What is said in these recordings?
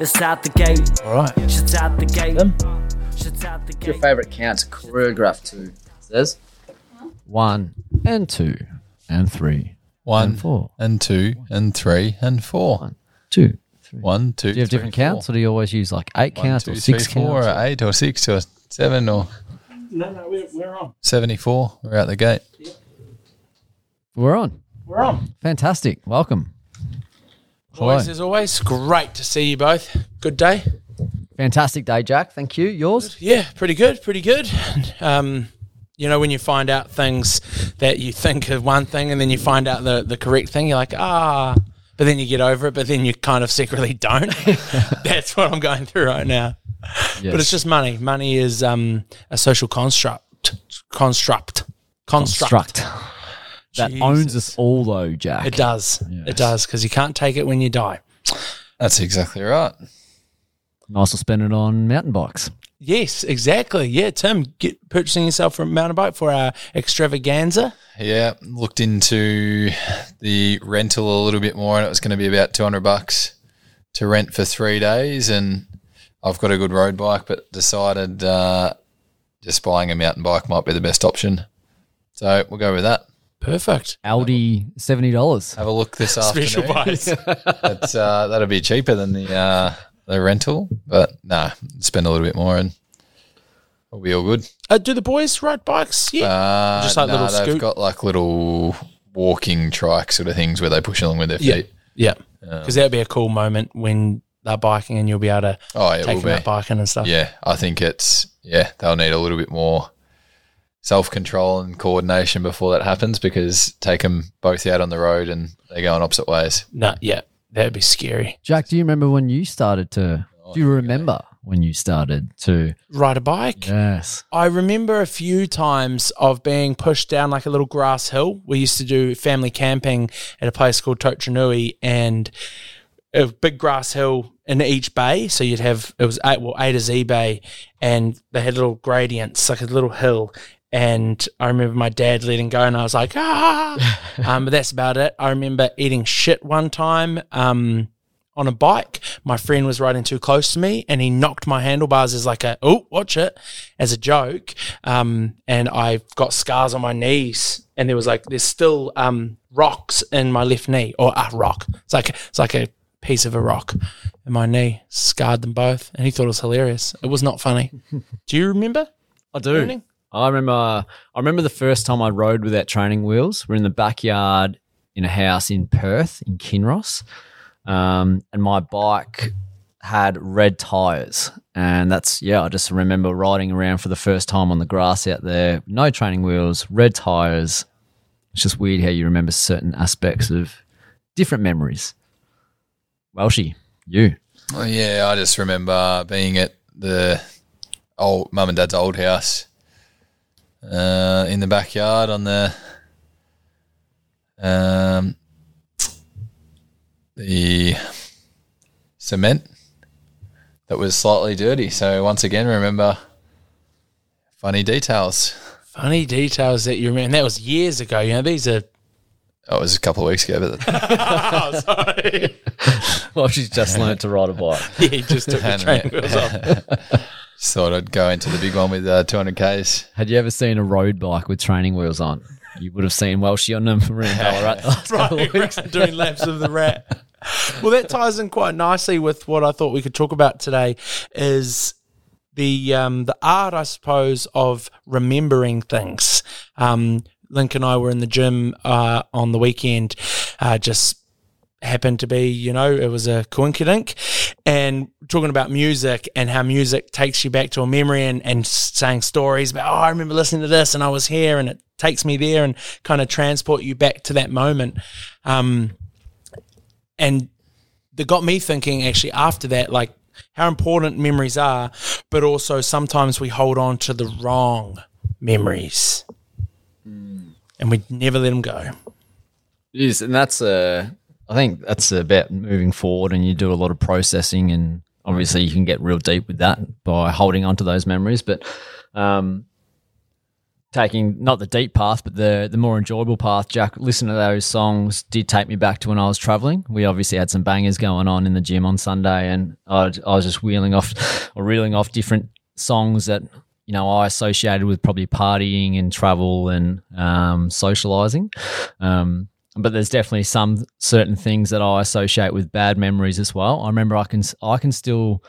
It's out the gate. All right. Shit's out the gate. Them? Shit's out the Your favorite count to choreograph to? Says. One and two and three One and four. and two and three and four. One, two, three. One, two. Do you have three, different four. counts, or do you always use like eight One, counts two, or six three, four, counts? or eight or six or seven or No, no, we're, we're on. 74. We're out the gate. Yep. We're on. We're on. Fantastic. Welcome. Hello. Boys, as always, great to see you both. Good day. Fantastic day, Jack. Thank you. Yours? Yeah, pretty good, pretty good. Um, you know, when you find out things that you think of one thing and then you find out the, the correct thing, you're like, ah, but then you get over it, but then you kind of secretly don't. That's what I'm going through right now. Yes. But it's just money. Money is um, a social construct. Construct. Construct. construct. That Jesus. owns us all, though, Jack. It does. Yes. It does because you can't take it when you die. That's exactly right. Nice to spend it on mountain bikes. Yes, exactly. Yeah, Tim, get purchasing yourself a mountain bike for our extravaganza. Yeah, looked into the rental a little bit more, and it was going to be about two hundred bucks to rent for three days. And I've got a good road bike, but decided uh, just buying a mountain bike might be the best option. So we'll go with that. Perfect. Aldi seventy dollars. Have a look this Special afternoon. price. That's, uh, that'll be cheaper than the uh, the rental, but nah, spend a little bit more and we'll be all good. Uh, do the boys ride bikes? Yeah. Uh, Just like nah, little they've scoot? got like little walking trike sort of things where they push along with their Yeah. feet. yeah. Because that'd be a cool moment when they're biking and you'll be able to Oh, it take them be. out biking and stuff. Yeah, I think it's yeah they'll need a little bit more self control and coordination before that happens because take them both out on the road and they go in opposite ways. No, yeah. That'd be scary. Jack, do you remember when you started to? Oh, do you remember when you started to? Ride a bike? Yes. I remember a few times of being pushed down like a little grass hill. We used to do family camping at a place called Tochanui and a big grass hill in each bay. So you'd have it was eight, well A to Z bay, and they had little gradients, like a little hill. And I remember my dad letting go, and I was like, ah. um, but that's about it. I remember eating shit one time. Um, on a bike. My friend was riding too close to me and he knocked my handlebars as like a, oh, watch it, as a joke. Um, and I got scars on my knees and there was like, there's still um, rocks in my left knee or a rock. It's like, it's like a piece of a rock in my knee, scarred them both. And he thought it was hilarious. It was not funny. Do you remember? I do. I remember. I remember the first time I rode without training wheels. We're in the backyard in a house in Perth, in Kinross, um, and my bike had red tires, and that's yeah. I just remember riding around for the first time on the grass out there, no training wheels, red tires. It's just weird how you remember certain aspects of different memories. Welshy, you. Well, yeah, I just remember being at the old mum and dad's old house uh, in the backyard on the um, the cement that was slightly dirty. So once again, remember funny details. Funny details that you remember. And that was years ago. You know, these are. That was a couple of weeks ago, but oh, sorry. Welshie's just learned to ride a bike. yeah, he just took the training wheels off. Just thought I'd go into the big one with uh, 200 k's. Had you ever seen a road bike with training wheels on? You would have seen Welshie on them in Ballarat the last couple of right, weeks. right, doing laps of the rat. Well, that ties in quite nicely with what I thought we could talk about today. Is the um, the art, I suppose, of remembering things. Um, Link and I were in the gym uh, on the weekend, uh, just happened to be, you know, it was a coinkydink, and talking about music and how music takes you back to a memory and, and saying stories about, oh, I remember listening to this and I was here and it takes me there and kind of transport you back to that moment. Um, and that got me thinking actually after that, like how important memories are, but also sometimes we hold on to the wrong memories and we never let them go. Is, and that's uh, I think that's about moving forward, and you do a lot of processing, and obviously you can get real deep with that by holding on to those memories. But um, taking not the deep path, but the the more enjoyable path. Jack, listening to those songs did take me back to when I was traveling. We obviously had some bangers going on in the gym on Sunday, and I, I was just wheeling off or reeling off different songs that you know I associated with probably partying and travel and um, socializing. Um, but there's definitely some certain things that I associate with bad memories as well. I remember I can I can still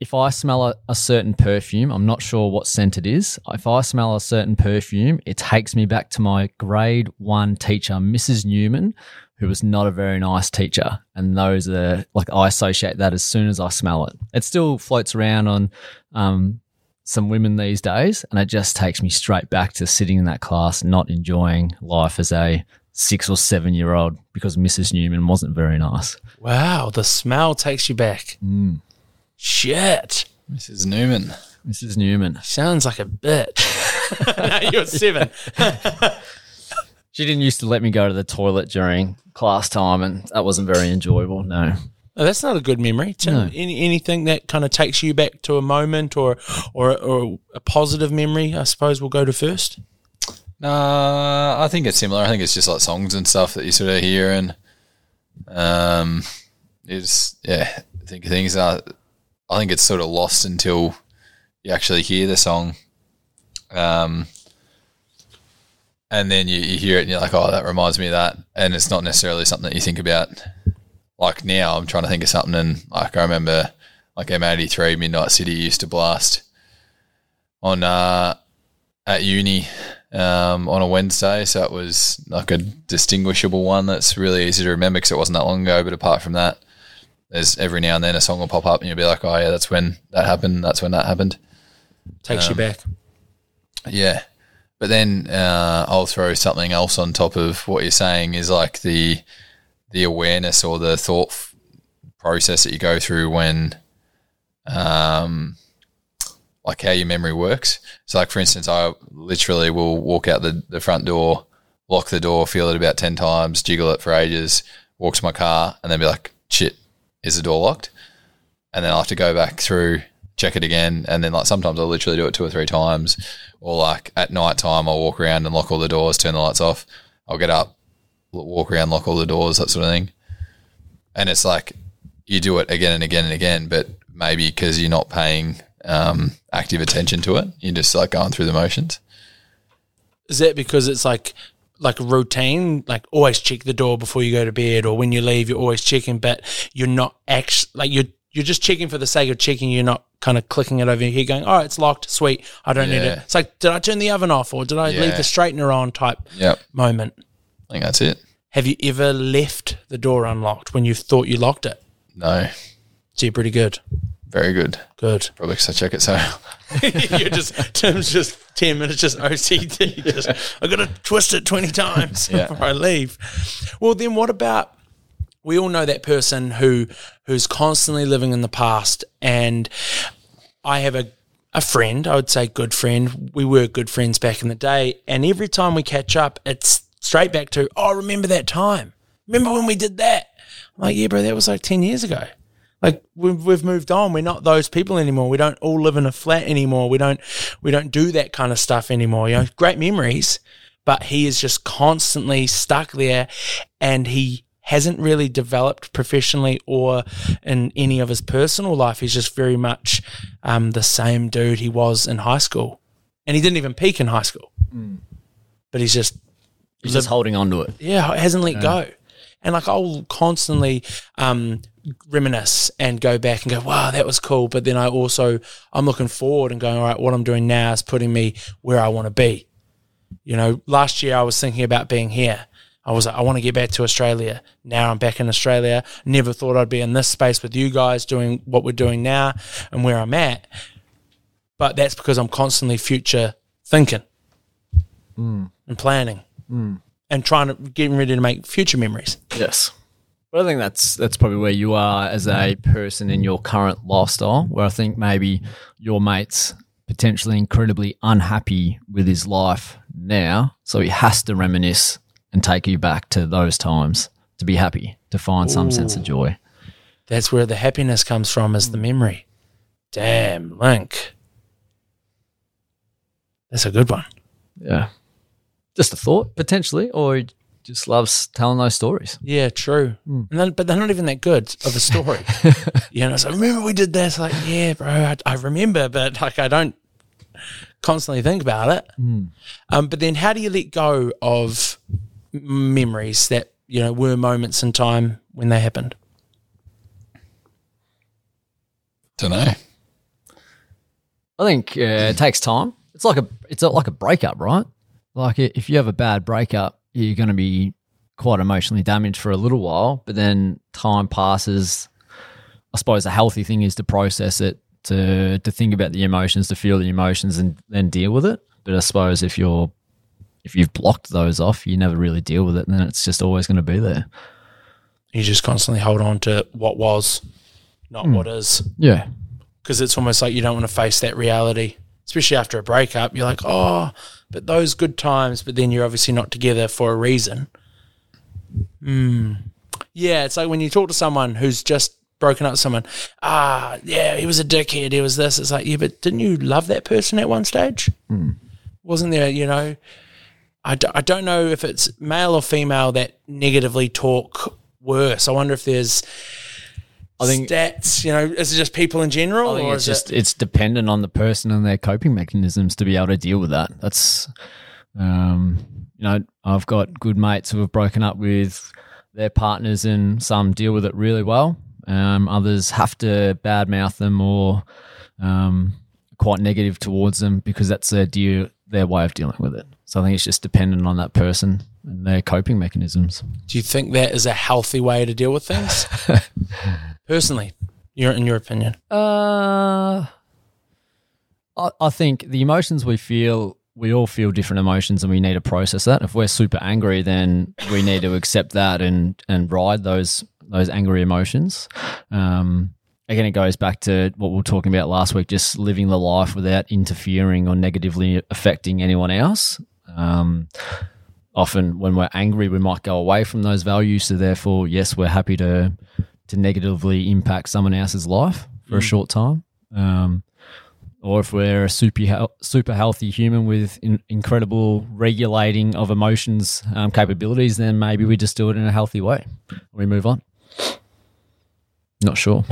if I smell a, a certain perfume, I'm not sure what scent it is. If I smell a certain perfume, it takes me back to my grade one teacher, Mrs. Newman, who was not a very nice teacher. And those are like I associate that as soon as I smell it. It still floats around on um, some women these days, and it just takes me straight back to sitting in that class, not enjoying life as a six or seven year old because Mrs. Newman wasn't very nice. Wow, the smell takes you back. Mm. Shit. Mrs. Newman. Mrs. Newman. Sounds like a bitch. no, you're seven. She didn't used to let me go to the toilet during class time, and that wasn't very enjoyable. No. Oh, that's not a good memory. Tell No. Any, anything that kind of takes you back to a moment or, or or a positive memory, I suppose we'll go to first. Nah, I think it's similar. I think it's just like songs and stuff that you sort of hear and um, it's yeah. I think things are. I think it's sort of lost until you actually hear the song, um, and then you, you hear it and you're like, oh, that reminds me of that, and it's not necessarily something that you think about. Like now, I'm trying to think of something, and like I remember, like M83 Midnight City used to blast on uh, at uni um, on a Wednesday, so it was like a distinguishable one that's really easy to remember because it wasn't that long ago. But apart from that, there's every now and then a song will pop up and you'll be like, oh yeah, that's when that happened. That's when that happened. Takes you Um, back. Yeah. But then uh, I'll throw something else on top of what you're saying is like the the awareness or the thought f- process that you go through when um like how your memory works. So like for instance, I literally will walk out the, the front door, lock the door, feel it about ten times, jiggle it for ages, walk to my car, and then be like, shit, is the door locked? And then I'll have to go back through, check it again, and then like sometimes I'll literally do it two or three times. Or like at night time I'll walk around and lock all the doors, turn the lights off. I'll get up, walk around, lock all the doors, that sort of thing. And it's like you do it again and again and again, but maybe because you're not paying um, active attention to it, you're just like going through the motions. Is that because it's like like routine, like always check the door before you go to bed, or when you leave, you're always checking, but you're not actually like you're you're just checking for the sake of checking. You're not kind of clicking it over your head, going, "Oh, it's locked. Sweet, I don't need it." Yeah. It's like, did I turn the oven off, or did I leave the straightener on? Type Yep. moment. I think that's it. Have you ever left the door unlocked when you thought you locked it? No, So you're pretty good. Very good. Good. Probably because I check it so. you're just Tim's just ten minutes just OCD. Just I got to twist it twenty times Yeah. before I leave. Well, then what about? We all know that person who who's constantly living in the past, and I have a a friend. I would say good friend. We were good friends back in the day, and every time we catch up, it's straight back to oh, remember that time? Remember when we did that? I'm like, yeah, bro, that was like ten years ago. Like we've we've moved on. We're not those people anymore. We don't all live in a flat anymore. We don't we don't do that kind of stuff anymore. You know, great memories, but he is just constantly stuck there, and he hasn't really developed professionally or in any of his personal life. He's just very much um, the same dude he was in high school, and he didn't even peak in high school. But he's just He's just holding on to it. yeah, it hasn't let go. And like I'll constantly um, reminisce and go back and go, wow, that was cool. But then I also I'm looking forward and going, all right, what I'm doing now is putting me where I want to be. You know, last year I was thinking about being here. I was like, I want to get back to Australia. Now I'm back in Australia. Never thought I'd be in this space with you guys doing what we're doing now and where I'm at. But that's because I'm constantly future thinking and planning and trying to getting ready to make future memories. Yes. But I think that's that's probably where you are as a person in your current lifestyle, where I think maybe your mate's potentially incredibly unhappy with his life now, so he has to reminisce and take you back to those times to be happy, to find some sense of joy. That's where the happiness comes from is the memory. Damn, Link. That's a good one. yeah, just a thought potentially, or he just loves telling those stories. Yeah, true. And then, but they're not even that good of a story. you know, so remember we did this. Like, yeah, bro, I, I remember, but like I don't constantly think about it. Um, but then, how do you let go of memories that you know were moments in time when they happened? Don't know. I think uh, it takes time. It's like a it's a, like a breakup, right? Like if you have a bad breakup, you're going to be quite emotionally damaged for a little while, but then time passes. I suppose a healthy thing is to process it, to to think about the emotions, to feel the emotions, and then deal with it. But I suppose if you're if you've blocked those off, you never really deal with it, and then it's just always going to be there. You just constantly hold on to what was, not hmm. what is. Yeah, because it's almost like you don't want to face that reality, especially after a breakup. You're like, oh, but those good times, but then you're obviously not together for a reason. Hmm. Yeah, it's like when you talk to someone who's just broken up with someone. Ah, yeah, he was a dickhead. He was this. It's like, yeah, but didn't you love that person at one stage? Wasn't there, you know? I, d- I don't know if it's male or female that negatively talk worse. I wonder if there's I think- stats. You know, is it just people in general, or it's is just it? it's dependent on the person and their coping mechanisms to be able to deal with that. That's um, you know, I've got good mates who have broken up with their partners and some deal with it really well. Um, others have to badmouth them or um, quite negative towards them because that's their deal, their way of dealing with it. So I think it's just dependent on that person and their coping mechanisms. Do you think that is a healthy way to deal with things? Personally, your in your opinion. Uh, I, I think the emotions we feel, we all feel different emotions, and we need to process that. If we're super angry, then we need to accept that and and ride those those angry emotions. Um, again, it goes back to what we were talking about last week: just living the life without interfering or negatively affecting anyone else. Um, often, when we're angry, we might go away from those values. So, therefore, yes, we're happy to to negatively impact someone else's life for a short time. Um, or if we're a super super healthy human with in- incredible regulating of emotions um, capabilities, then maybe we just do it in a healthy way. We move on. Not sure.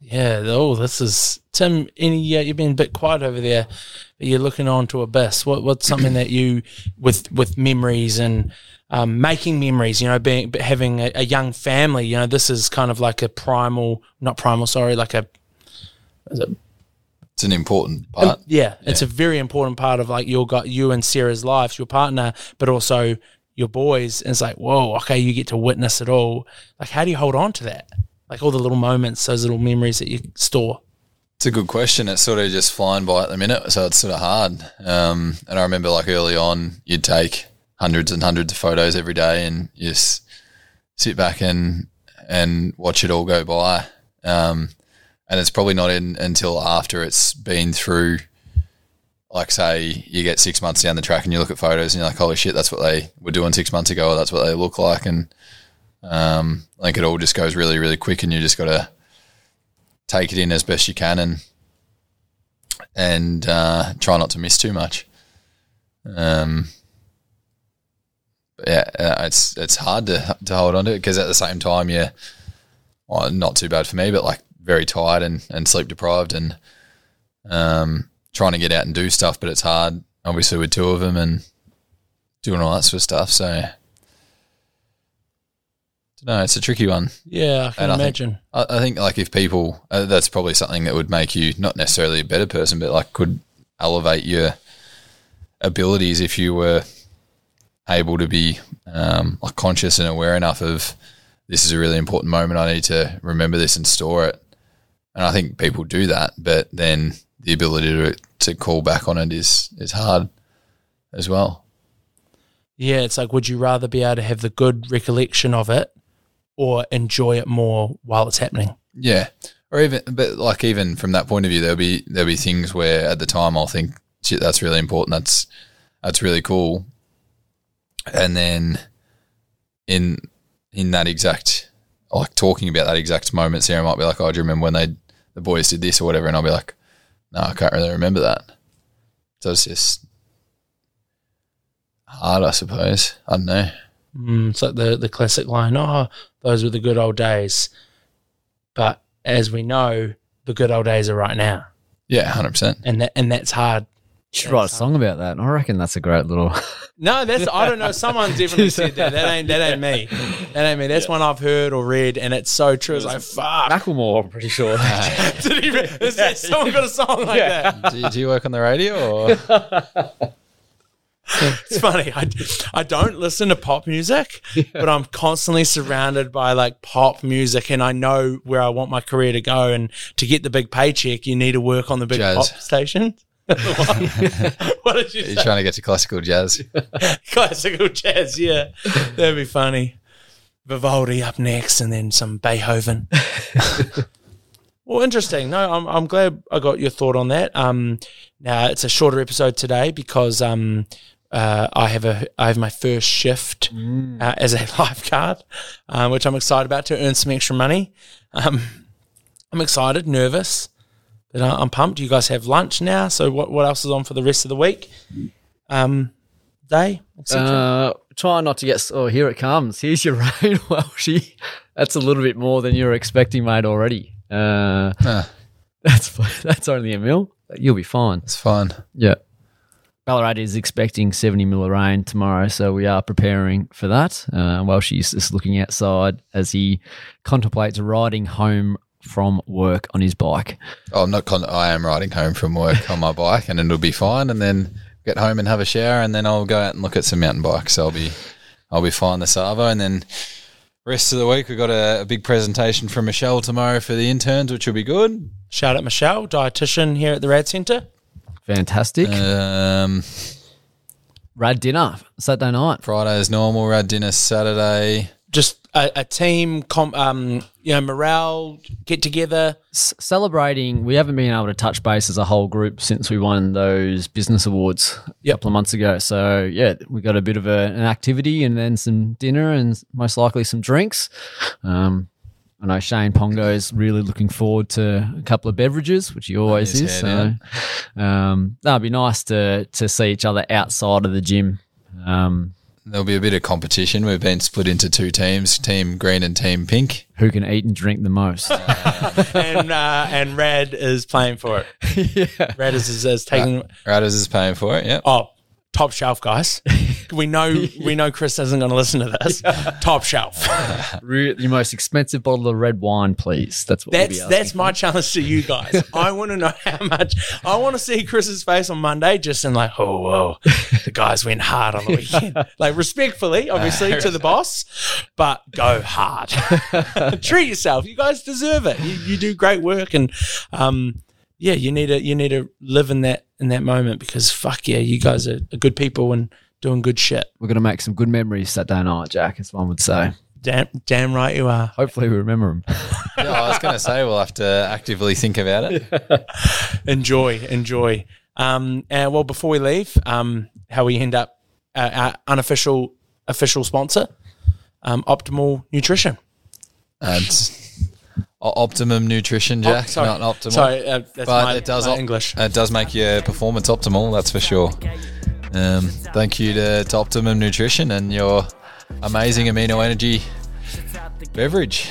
Yeah. Oh, this is Tim. Any? Uh, you've been a bit quiet over there. But you're looking on to abyss. What? What's something that you with with memories and um, making memories? You know, being having a, a young family. You know, this is kind of like a primal, not primal. Sorry, like a It's an important part. yeah, it's a very important part of like your got you and Sarah's lives, your partner, but also your boys. And it's like, whoa, okay, you get to witness it all. Like, how do you hold on to that? Like all the little moments, those little memories that you store. It's a good question. It's sort of just flying by at the minute, so it's sort of hard. Um, and I remember like early on, you'd take hundreds and hundreds of photos every day, and you just sit back and and watch it all go by. Um, and it's probably not in until after it's been through. Like say you get six months down the track and you look at photos and you're like, holy shit, that's what they were doing six months ago, or that's what they look like, and um, I think it all just goes really, really quick, and you just got to take it in as best you can and and uh, try not to miss too much. Um, yeah, uh, it's it's hard to to hold on to it because at the same time, yeah, well, not too bad for me, but like very tired and, and sleep deprived and um, trying to get out and do stuff, but it's hard. Obviously, with two of them and doing all that sort of stuff, so. No, it's a tricky one. Yeah, I can And I think- imagine. I, I think like if people, uh, that's probably something that would make you not necessarily a better person, but like could elevate your abilities if you were able to be um, like conscious and aware enough of this is a really important moment. I need to remember this and store it. And I think people do that, but then the ability to to call back on it is is hard as well. yeah, it's like, would you rather be able to have the good recollection of it or enjoy it more while it's happening? Yeah, or even, but like even from that point of view, there'll be there'll be things where at the time I'll think, shit, that's really important. That's that's really cool. And then in in that exact like talking about that exact moment, Sarah might be like, "Oh, do you remember when they the boys did this or whatever?" And I'll be like, "No, I can't really remember that." So it's just hard, I suppose. I don't know. Mm, it's like the the classic line. Oh, those were the good old days. But as we know, the good old days are right now, Yeah, hundred percent. and that and that's hard. You should write a song about that. I reckon that's a great little. No, that's I don't know. Someone definitely said that. That ain't that ain't me. That ain't me. That's one I've heard or read, and it's so true. It's like fuck. Macklemore, I'm pretty sure. Did he, re- is that, someone got a song like that? do, do you work on the radio or? It's funny. I, I don't listen to pop music, but I'm constantly surrounded by like pop music, and I know where I want my career to go. And to get the big paycheck, you need to work on the big Jazz. pop station. what? what did you Are you say? trying to get to classical jazz? Classical jazz, yeah. That'd be funny. Vivaldi up next, and then some Beethoven. well, interesting. No, I'm, I'm glad I got your thought on that. Um, now it's a shorter episode today because um, uh, I have a I have my first shift uh, as a lifeguard, uh, which I'm excited about to earn some extra money. Um, I'm excited, nervous, but I- I'm pumped. You guys have lunch now, so what what else is on for the rest of the week? Um, day, etc. Uh, try not to get. Oh, here it comes. Here's your rain, Welshie. That's a little bit more than you're expecting, mate. Already. Uh, that's that's only a mil. You'll be fine. it's fine. Yeah. Ballarat is expecting 70 mil of rain tomorrow, so we are preparing for that. Uh, Welshie's just looking outside as he contemplates riding home from work on his bike. Oh, I'm not. Con- I am riding home from work on my bike, and it'll be fine. And then get home and have a shower, and then I'll go out and look at some mountain bikes. I'll be, I'll be fine this Savo, and then rest of the week we've got a, a big presentation from Michelle tomorrow for the interns, which will be good. Shout out Michelle, dietitian here at the Rad Centre. Fantastic. Um, Rad dinner Saturday night. Friday is normal. Rad dinner Saturday. Just a, a team, com- um, you know, morale, get together. S- celebrating, we haven't been able to touch base as a whole group since we won those business awards a couple of months ago. So, yeah, we got a bit of a, an activity and then some dinner and most likely some drinks. Um, I know Shane Pongo is really looking forward to a couple of beverages, which he always is. So, um, that'd be nice to to see each other outside of the gym. Um, There'll be a bit of competition. We've been split into two teams: Team Green and Team Pink. who can eat and drink the most? and uh, and Rad is playing for it. yeah. Rad is, is, is taking Riders is paying for it. Yeah. oh top shelf, guys. We know we know Chris isn't going to listen to this. Top shelf. Re- the most expensive bottle of red wine, please. That's what we'll be That's asking that's my challenge to you guys. I want to know how much. I want to see Chris's face on Monday, just in like, oh whoa, the guys went hard on the weekend. Like respectfully, obviously to the boss, but go hard. Treat yourself. You guys deserve it. You, you do great work, and um, yeah, you need to you need to live in that in that moment because fuck yeah, you guys are, are good people and doing good shit. We're going to make some good memories Saturday night, Jack, as one would say. Damn, damn right you are. Hopefully, we remember them. Yeah, I was going to say we'll have to actively think about it. enjoy, enjoy. Um, and well, before we leave, um, how we end up uh, our unofficial official sponsor, um, Optimal Nutrition. And optimum nutrition, Jack, Oh, sorry. not optimal. Sorry, uh, that's but my, it does my op- English. It does make your performance optimal, that's for sure. Um, thank you to, to Optimum Nutrition and your amazing amino energy beverage.